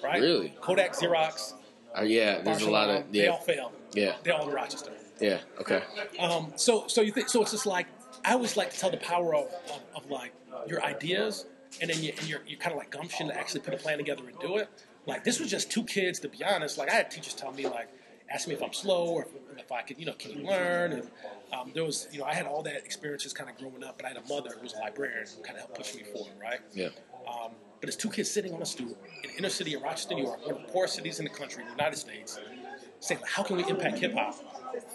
right? Really? Kodak, Xerox, Uh, yeah. There's a lot of Bausch and Lomb, They all yeah. failed. Yeah. They're all in Rochester. Yeah. Okay. Um, so, so you think so? It's just like I always like to tell the power of, of, of like your ideas, and then you, and your you kind of like gumption to actually put a plan together and do it. Like this was just two kids, to be honest. Like I had teachers tell me like, ask me if I'm slow or if, if I could, you know, can you learn? And um, there was, you know, I had all that experiences kind of growing up, but I had a mother who was a librarian who kind of helped push me forward, right? Yeah. Um, but it's two kids sitting on a stool in the inner city of Rochester, New York, one of the poorest cities in the country, in the United States, saying, how can we impact hip hop?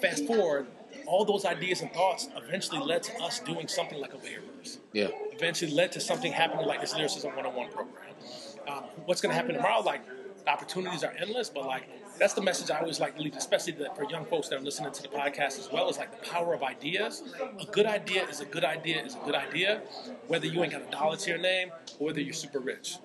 Fast forward, all those ideas and thoughts eventually led to us doing something like Obey Your Verse. Yeah. Eventually led to something happening like this Lyricism 101 program. Um, what's going to happen tomorrow? Like, opportunities are endless, but like, that's the message I always like to leave, especially the, for young folks that are listening to the podcast as well. Is like the power of ideas. A good idea is a good idea is a good idea, whether you ain't got a dollar to your name or whether you're super rich.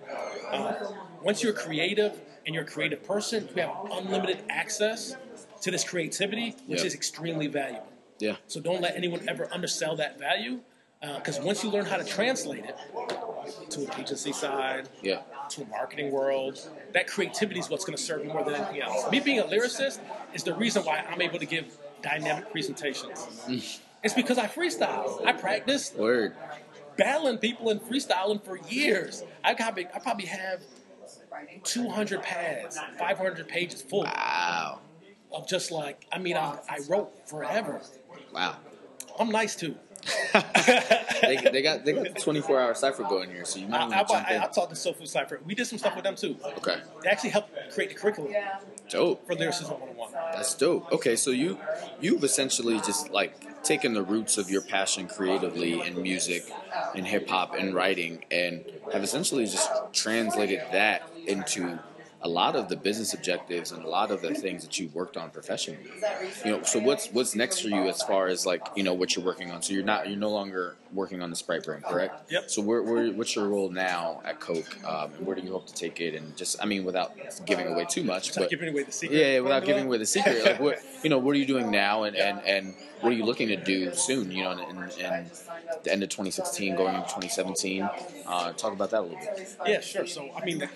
Um, once you're creative and you're a creative person, you have unlimited access to this creativity, which Yeah. is extremely valuable. Yeah. So don't let anyone ever undersell that value, uh, because once you learn how to translate it to an agency side, Yeah. to a marketing world, that creativity is what's going to serve you more than anything else. Me being a lyricist is the reason why I'm able to give dynamic presentations. Mm. it's because I freestyle. I practice Word. battling people and freestyling for years. I got I probably have 200 pads, 500 pages full Wow. Of just like I mean I, I wrote forever. Wow. I'm nice too. [laughs] [laughs] they, they got they got the 24 hour cipher going here, so you might I, want I, to jump I, in. I talked to Soul Food Cypher. We did some stuff with them too. Okay. They actually helped create the curriculum Yeah. Dope. for Lyricism 101. That's dope. Okay, so you you've essentially just like taken the roots of your passion creatively in music, in hip hop, and writing, and have essentially just translated that into a lot of the business objectives and a lot of the things that you worked on professionally. You know, so what's what's next for you as far as like you know what you're working on? So you're not you're no longer working on the Sprite brand, correct? Yep. So where, where what's your role now at Coke, um, and where do you hope to take it? And just I mean, without giving away too much, Without but giving away the secret. yeah, without giving away the secret, like what [laughs] you know, what are you doing now, and and, and what are you looking to do soon? You know, in the end of 2016, going into 2017. Uh, talk about that a little bit. Yeah, sure. So, I mean,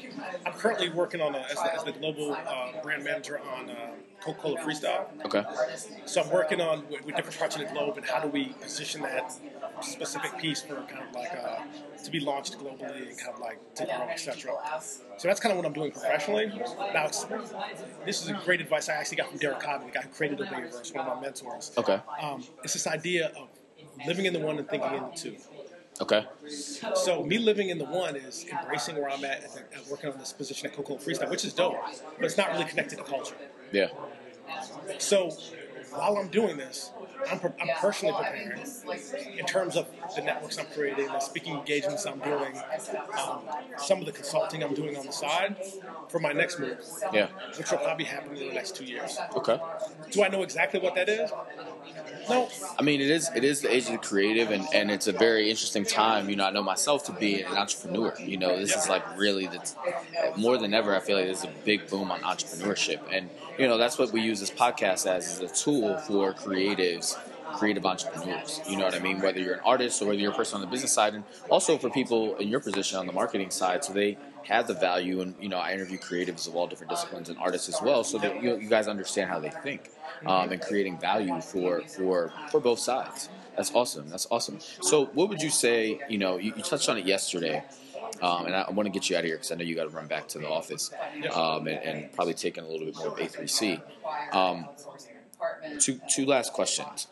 I'm currently working on a, as, the, as the global uh, brand manager on uh, Coca-Cola Freestyle. Okay. So I'm working on with, with different parts of the globe and how do we position that specific piece for kind of like uh, to be launched globally and kind of like to grow, etc. So that's kind of what I'm doing professionally. Now, it's, this is a great advice I actually got from Darryl Cobbin, the guy who created Obey Your Verse, one of my mentors. Okay. Um, it's this idea of living in the one and thinking in the two. Okay. So me living in the one is embracing where I'm at, and working on this position at Coca-Cola Freestyle, which is dope, but it's not really connected to culture. Yeah. So while I'm doing this, I'm, I'm personally preparing in terms of the networks I'm creating, the speaking engagements I'm doing, um, some of the consulting I'm doing on the side for my next move, Yeah. which will probably happen in the next two years. Okay. Do I know exactly what that is? No. I mean, it is it is the age of the creative, and, and it's a very interesting time. You know, I know myself to be an entrepreneur. You know, this is like really the more than ever. I feel like there's a big boom on entrepreneurship, and you know that's what we use this podcast as is a tool for creatives, creative entrepreneurs. You know what I mean? Whether you're an artist or whether you're a person on the business side, and also for people in your position on the marketing side, so they have the value. And you know, I interview creatives of all different disciplines and artists as well, so that you, you guys understand how they think um, and creating value for for for both sides. That's awesome. That's awesome. So, what would you say? You know, you, you touched on it yesterday, um, and I, I want to get you out of here because I know you got to run back to the office um, and, and probably taking a little bit more of A3C. Um, two two last questions.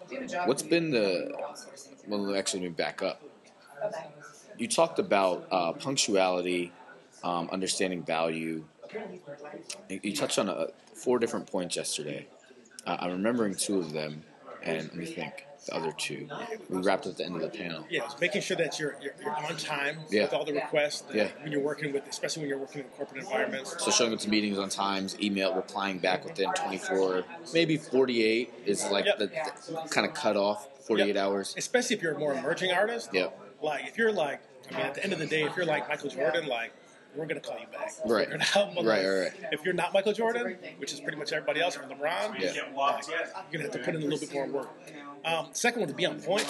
What's been the? Well, actually, let me back up. You talked about uh, punctuality, um, understanding value. You touched on uh four different points yesterday. Uh, I'm remembering two of them, and let me think the other two. We wrapped up at the end of the panel. Yeah, making sure that you're, you're, you're on time Yeah. with all the requests Yeah. when you're working with, especially when you're working in corporate environments. So showing up to meetings on times, email, replying back within 24, maybe 48 is like Yep. the, the kind of cutoff. 48 Yep. hours. Especially if you're a more emerging artist. Yep. Like if you're like, I mean, at the end of the day, if you're like Michael Jordan, like we're gonna call you back. Right. Figure it out. Right, right, right. If you're not Michael Jordan, which is pretty much everybody else, or LeBron, Yeah. you're gonna have to put in a little bit more work. Um, second one to be on point.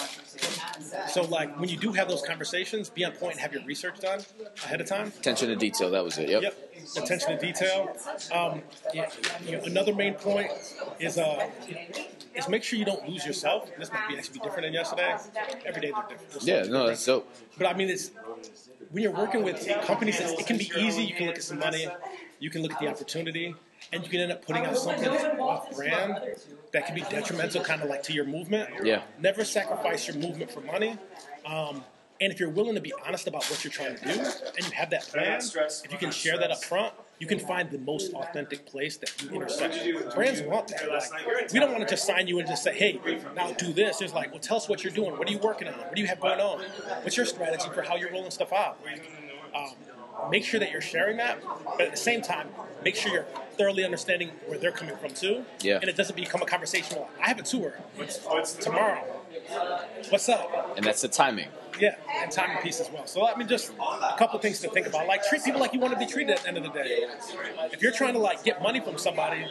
So like when you do have those conversations, be on point and have your research done ahead of time. Attention to detail. That was it. Yep. Yep. Attention to detail. Um, yeah, you know, another main point is uh, is make sure you don't lose yourself. This might be actually be different than yesterday. Every day they're different. Yeah. No, that's dope. But I mean, it's when you're working with companies, it can be easy. You can look at some money, you can look at the opportunity, and you can end up putting out something that's off brand that can be detrimental, kind of like to your movement. Yeah. Never sacrifice your movement for money. Um, and if you're willing to be honest about what you're trying to do, and you have that plan, if you can share that up front, you can find the most authentic place that you intersect. Brands want that. Like, we don't want to just sign you and just say, "Hey, now do this." It's like, "Well, tell us what you're doing. What are you working on? What do you have going on? What's your strategy for how you're rolling stuff out?" Um, make sure that you're sharing that, but at the same time, make sure you're thoroughly understanding where they're coming from too. Yeah. And it doesn't become a conversation. Well, I have a tour tomorrow. What's up? And that's the timing. Yeah, and timing piece as well. So I mean, just a couple things to think about. Like treat people like you want to be treated at the end of the day. If you're trying to like get money from somebody,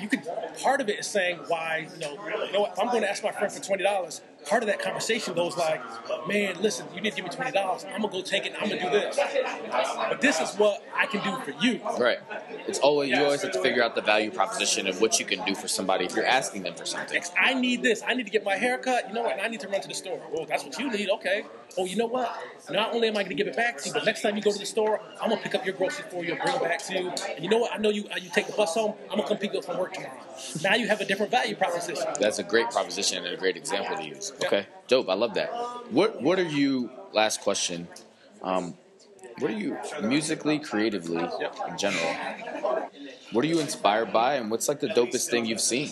you could. Part of it is saying why you know, you know what, if I'm going to ask my friend for twenty dollars. Part of that conversation goes like, man, listen, you need to give me twenty dollars. I'm gonna go take it. I'm gonna do this. But this is what I can do for you. Right. It's always you always have to figure out the value proposition of what you can do for somebody if you're asking them for something. I need this. I need to get my hair cut. You know what? And I need to run to the store. Well, that's what you need. Okay. Oh, you know what? Not only am I going to give it back to you, but next time you go to the store, I'm going to pick up your groceries for you and bring it back to you. And you know what? I know you uh, you take the bus home. I'm going to come pick you up from work tomorrow. Now you have a different value proposition. That's a great proposition and a great example to use. Okay, dope. I love that. What What are you? Last question. Um, what are you musically, creatively, in general? What are you inspired by, and what's like the dopest thing you've seen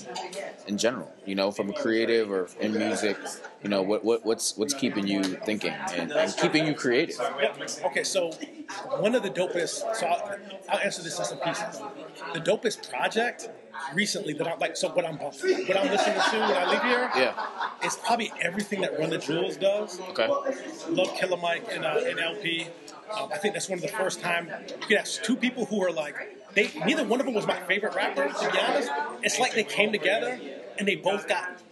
in general? You know, from a creative or in music. You know, what, what what's what's keeping you thinking and, and keeping you creative? Okay, so one of the dopest. So I'll, I'll answer this in some pieces. The dopest project recently that I'm like. So what I'm what I'm listening to when I leave here, Yeah. it's probably everything that Run the Jewels does. Okay. Love Killer Mike and, uh, and El-P. Um, I think that's one of the first time you could ask two people who are like they. Neither one of them was my favorite rapper. To be honest, it's like they came together and they both got.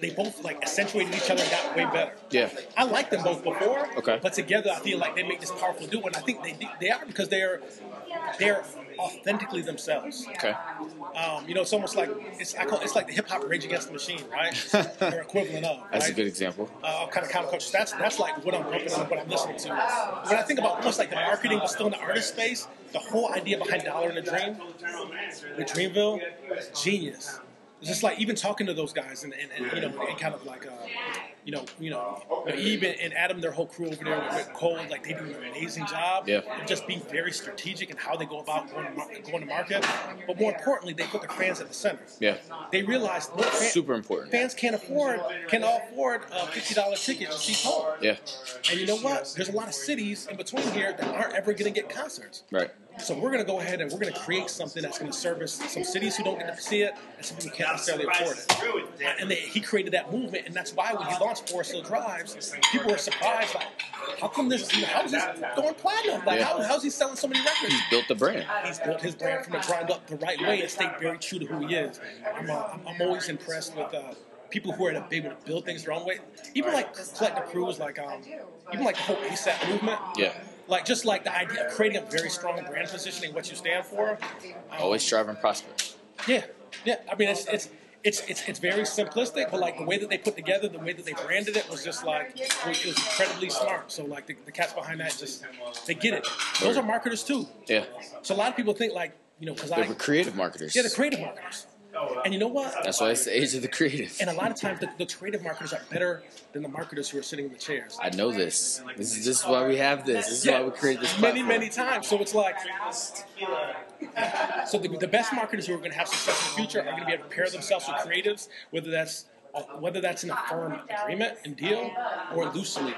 They both like accentuated each other and got way better. Yeah. I liked them both before. Okay. But together, I feel like they make this powerful duo, and I think they they are because they're they're authentically themselves. Okay. Um, you know, it's almost like it's I call, it's like the hip hop Rage Against the Machine, right? [laughs] They're equivalent of. That's right? a good example. uh, kind of counterculture. That's that's like what I'm bumping on, what I'm listening to. When I think about almost like the marketing, but still in the artist space, the whole idea behind Dollar and a Dream, with Dreamville, genius. It's just like even talking to those guys and, and, and you know and kind of like uh, you know you know even and, and Adam, their whole crew over there with Cole, like they do an amazing job. Yeah. of Just being very strategic in how they go about going to, going to market, but more importantly, they put their fans at the center. Yeah. They realize look, fan- Super important. Fans can't afford can all afford a fifty dollar ticket to see Cole. Yeah. And you know what? There's a lot of cities in between here that aren't ever going to get concerts. Right. So we're going to go ahead and we're going to create something that's going to service some cities who don't get to see it and some people who can't necessarily afford it. And they, he created that movement, and that's why when he launched Forest Hills Drive, people were surprised, like, how come this? How is this going platinum? Like, Yeah. how, how's he selling so many records? He's built the brand. He's built his brand from the ground up the right way and stayed very true to who he is. I'm, uh, I'm always impressed with uh, people who are able to build things their own way. Even like collective crews, like um, even like the whole ASAP movement. Yeah. Like just like the idea of creating a very strong brand positioning, what you stand for. Um, Always strive and prosper. yeah, yeah. I mean, it's it's. It's, it's, it's very simplistic, but like the way that they put together, the way that they branded it was just like it was, incredibly smart. So like the, the cats behind that just they get it. Those are marketers too. Yeah. So a lot of people think like you know because I creative marketers. yeah, the creative marketers. And you know what? That's why it's the age of the creative. And a lot of times, the, the creative marketers are better than the marketers who are sitting in the chairs. I know this. This is just why we have this. This is why we created this many, platform. many times. So it's like, so the, the best marketers who are going to have success in the future are going to be able to pair themselves with creatives, whether that's uh, whether that's in a firm agreement and deal or loosely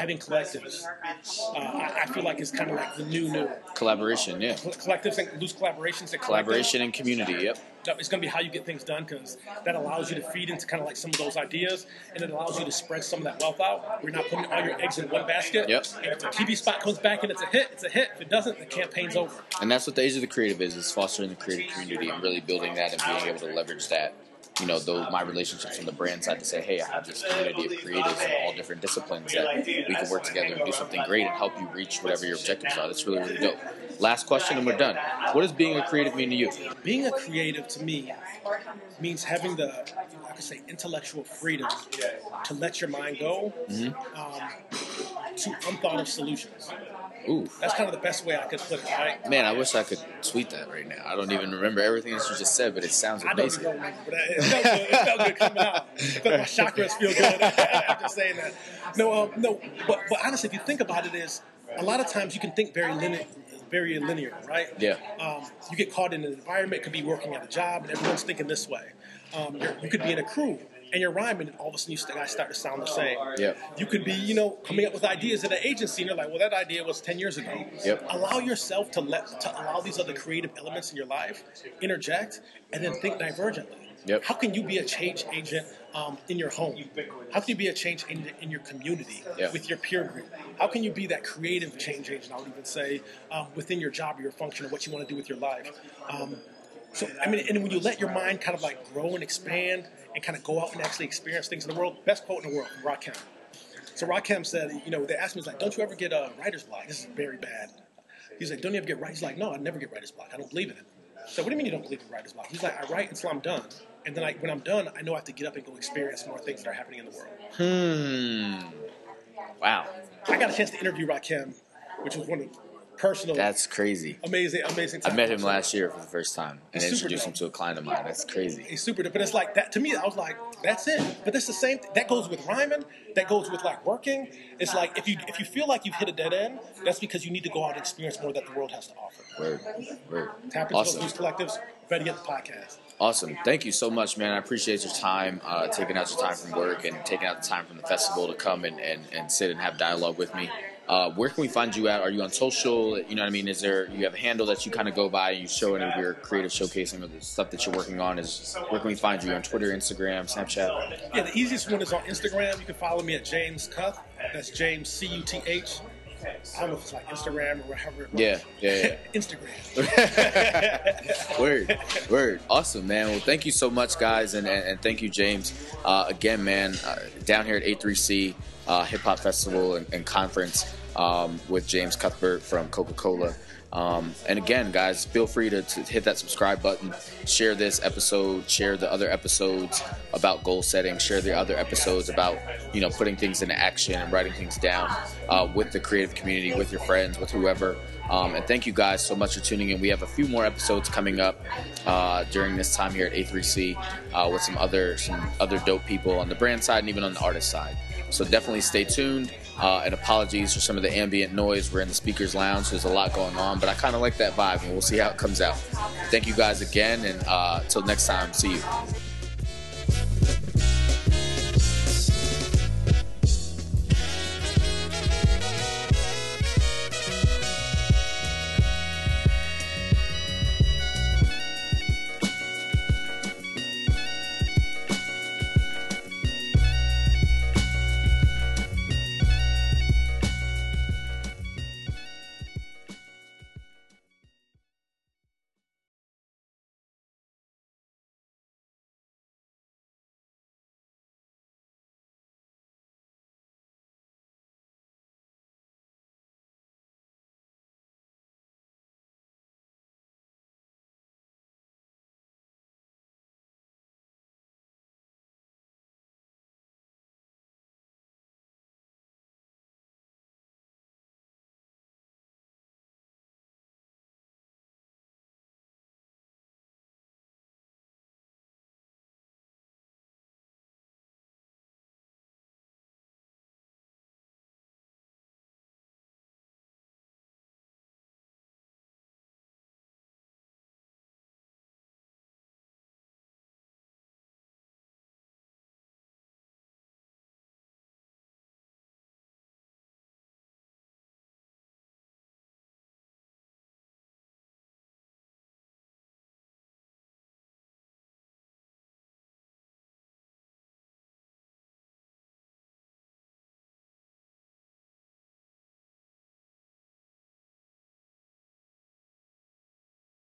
having collectives. Uh, I, I feel like it's kind of like the new new Collaboration, yeah. Coll- collectives and loose collaborations. And. Collaboration and community, yep. It's going to be how you get things done because that allows you to feed into kind of like some of those ideas and it allows you to spread some of that wealth out. You're not putting all your eggs in one basket. Yep. And if the TV spot comes back and it's a hit, it's a hit. If it doesn't, the campaign's over. And that's what the age of the creative is, is fostering the creative community and really building that and being able to leverage that. You know, though my relationships on the brand side to say, hey, I have this community of creatives in all different disciplines that we can work together and do something great and help you reach whatever your objectives are. That's really, really dope. Last question and we're done. What does being a creative mean to you? Being a creative to me means having the, I could say, intellectual freedom to let your mind go um, to unthought of solutions. Ooh. That's kind of the best way I could put it, right? Man, I wish I could tweet that right now. I don't even remember everything that you just said, but it sounds I don't amazing. remember, but it felt good. It felt good coming out. Felt my chakras feel good [laughs] after saying that. No, um, no, but but honestly, if you think about it, is a lot of times you can think very linear, very linear, right? Yeah. Um, you get caught in an environment. Could be working at a job, and everyone's thinking this way. Um, you could be in a crew. And you're rhyming, and all of a sudden you guys start to sound the same. Yep. You could be, you know, coming up with ideas at an agency, and you're like, well, that idea was 10 years ago. Yep. Allow yourself to let to allow these other creative elements in your life interject, and then think divergently. Yep. How can you be a change agent um, in your home? How can you be a change agent in your community Yep. with your peer group? How can you be that creative change agent? I would even say um, within your job or your function or what you want to do with your life. Um, so I mean, and when you let your mind kind of like grow and expand and kind of go out and actually experience things in the world, best quote in the world from Rakim. So Rakim said, you know, they asked me, he's like, don't you ever get a writer's block? This is very bad. He's like, don't you ever get writer's He's like, no, I never get writer's block. I don't believe in it. So what do you mean you don't believe in writer's block? He's like, I write until I'm done. And then I, when I'm done, I know I have to get up and go experience more things that are happening in the world. Hmm. Wow. I got a chance to interview Rakim, which was one of the personal, That's crazy. amazing, amazing. I met him last year for the first time and He's introduced him to a client of mine. That's crazy. He's super dope. But it's like that to me. I was like, that's it. But it's the same. That goes with rhyming. That goes with like working. It's like if you if you feel like you've hit a dead end, that's because you need to go out and experience more that the world has to offer. Word. Word. Tap into Awesome. those collectives. Ready to get the podcast. Awesome. Thank you so much, man. I appreciate your time, uh, taking out your time from work and taking out the time from the festival to come and, and, and sit and have dialogue with me. Uh, where can we find you at? Are you on social? You know what I mean? Is there you have a handle that you kind of go by and you show any of your creative showcasing of the stuff that you're working on? Is where can we find you on Twitter, Instagram, Snapchat? Yeah, the easiest one is on Instagram. You can follow me at James Cuth. That's James C U T H. I don't know if it's like Instagram or whatever. Yeah, yeah, [laughs] Instagram. [laughs] word, word, awesome, man. Well, thank you so much, guys, and and, and thank you, James. Uh, again, man, uh, down here at A3C uh, Hip Hop Festival and, and Conference um, with James Cuthbert from Coca Cola. Um, and again, guys, feel free to, to hit that subscribe button, share this episode, share the other episodes about goal setting, share the other episodes about you know putting things into action and writing things down uh, with the creative community, with your friends, with whoever. Um, and thank you guys so much for tuning in. We have a few more episodes coming up uh, during this time here at A3C uh, with some other some other dope people on the brand side and even on the artist side. So definitely stay tuned. Uh, and apologies for some of the ambient noise. We're in the speakers lounge. There's a lot going on, but I kind of like that vibe, and we'll see how it comes out. Thank you guys again, and uh, till next time, see you.